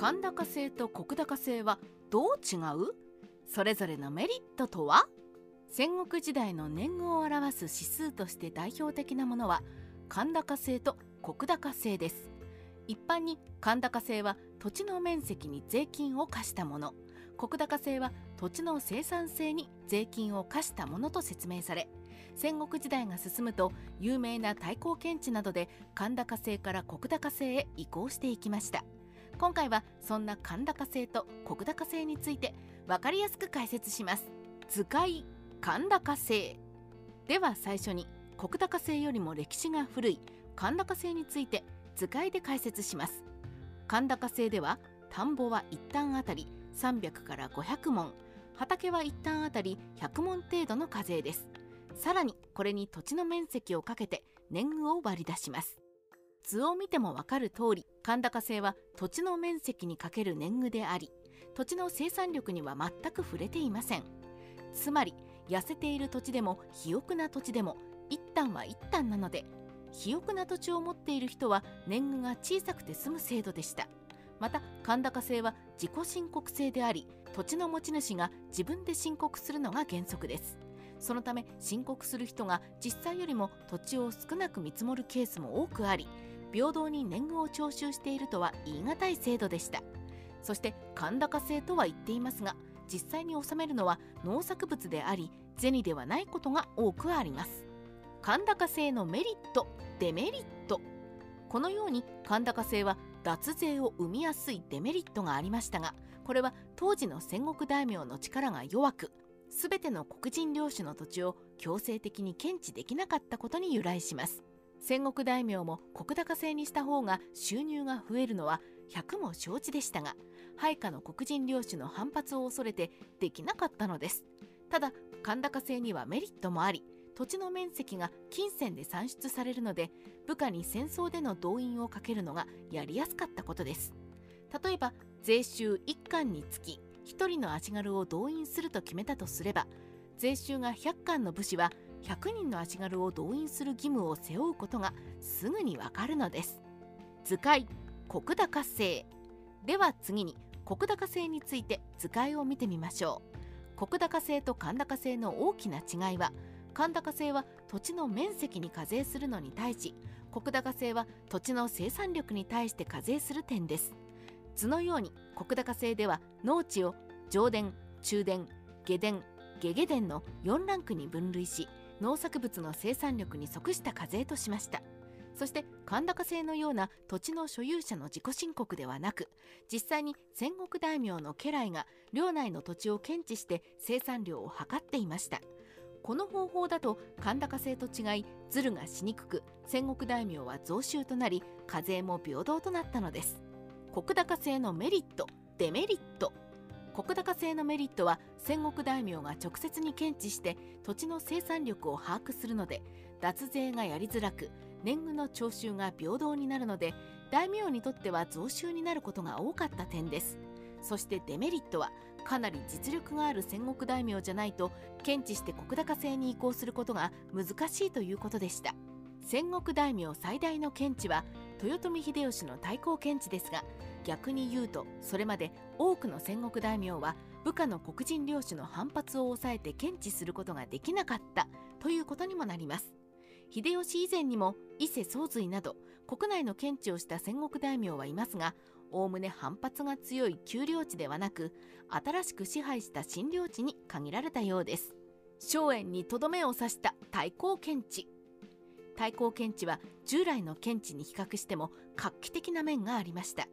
甲高制と石高制はどう違う？それぞれのメリットとは？戦国時代の年貢を表す指数として代表的なものは甲高制と石高制です。一般に甲高制は土地の面積に税金を課したもの。石高制は土地の生産性に税金を課したものと説明され戦国時代が進むと有名な太閤検地などで甲高制から石高制へ移行していきました。今回はそんな甲高制と石高制について分かりやすく解説します。図解甲高制では最初に石高制よりも歴史が古い甲高制について図解で解説します。甲高制では田んぼは一旦あたり300から500門。畑は一旦あたり100門程度の課税です。さらにこれに土地の面積をかけて年貢を割り出します。図を見てもわかる通り甲高制は土地の面積にかける年貢であり土地の生産力には全く触れていません。つまり痩せている土地でも肥沃な土地でも一旦は一旦なので肥沃な土地を持っている人は年貢が小さくて済む制度でした。また甲高制は自己申告制であり土地の持ち主が自分で申告するのが原則です。そのため申告する人が実際よりも土地を少なく見積もるケースも多くあり平等に年貢を徴収しているとは言い難い制度でした。そして甲高制とは言っていますが実際に納めるのは農作物であり銭ではないことが多くあります。甲高制のメリットデメリット。このように甲高制は脱税を生みやすいデメリットがありましたがこれは当時の戦国大名の力が弱く全ての黒人領主の土地を強制的に検知できなかったことに由来します。戦国大名も石高制にした方が収入が増えるのは100も承知でしたが配下の黒人領主の反発を恐れてできなかったのです。ただ甲高制にはメリットもあり土地の面積が金銭で算出されるので部下に戦争での動員をかけるのがやりやすかったことです。例えば税収1貫につき1人の足軽を動員すると決めたとすれば税収が100貫の武士は100人の足軽を動員する義務を背負うことがすぐにわかるのです。図解石高制では次に石高制について図解を見てみましょう。石高制と甲高制の大きな違いは甲高制は土地の面積に課税するのに対し石高制は土地の生産力に対して課税する点です。図のように石高制では農地を上田中田下田下下田の4ランクに分類し農作物の生産力に即した課税としました。そして甲高制のような土地の所有者の自己申告ではなく実際に戦国大名の家来が領内の土地を検知して生産量を測っていました。この方法だと甲高制と違いズルがしにくく戦国大名は増収となり課税も平等となったのです。石高制のメリットデメリット石高制のメリットは戦国大名が直接に検知して土地の生産力を把握するので脱税がやりづらく年貢の徴収が平等になるので大名にとっては増収になることが多かった点です。そしてデメリットはかなり実力がある戦国大名じゃないと検知して石高制に移行することが難しいということでした。戦国大名最大の検知は豊臣秀吉の対抗検知ですが逆に言うとそれまで多くの戦国大名は部下の黒人領主の反発を抑えて検知することができなかったということにもなります。秀吉以前にも伊勢宗瑞など国内の検知をした戦国大名はいますがおおむね反発が強い丘陵地ではなく新しく支配した新領地に限られたようです。荘園にとどめを刺した対抗検知対抗検知は従来の検知に比較しても画期的な面がありました。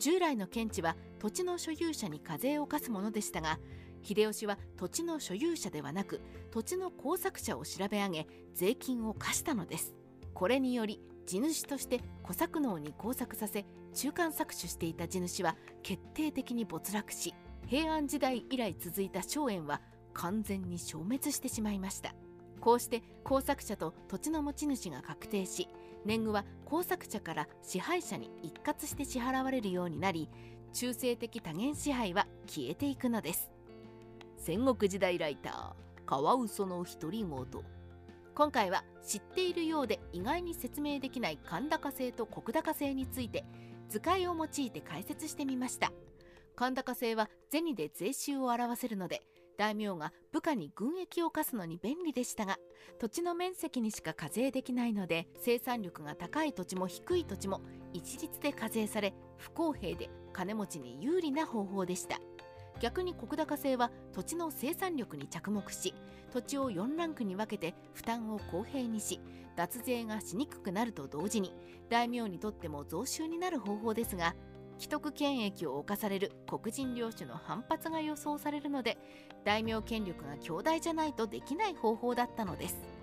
従来の検地は土地の所有者に課税を課すものでしたが秀吉は土地の所有者ではなく土地の工作者を調べ上げ税金を課したのです。これにより地主として小作農に工作させ中間搾取していた地主は決定的に没落し平安時代以来続いた荘園は完全に消滅してしまいました。こうして工作者と土地の持ち主が確定し年貢は工作者から支配者に一括して支払われるようになり中性的多元支配は消えていくのです。戦国時代ライターカワウソの独り言。今回は知っているようで意外に説明できない甲高制と石高制について図解を用いて解説してみました。神高制は銭で税収を表せるので大名が部下に軍役を課すのに便利でしたが土地の面積にしか課税できないので生産力が高い土地も低い土地も一律で課税され不公平で金持ちに有利な方法でした。逆に石高制は土地の生産力に着目し土地を4ランクに分けて負担を公平にし脱税がしにくくなると同時に大名にとっても増収になる方法ですが既得権益を侵される黒人領主の反発が予想されるので大名権力が強大じゃないとできない方法だったのです。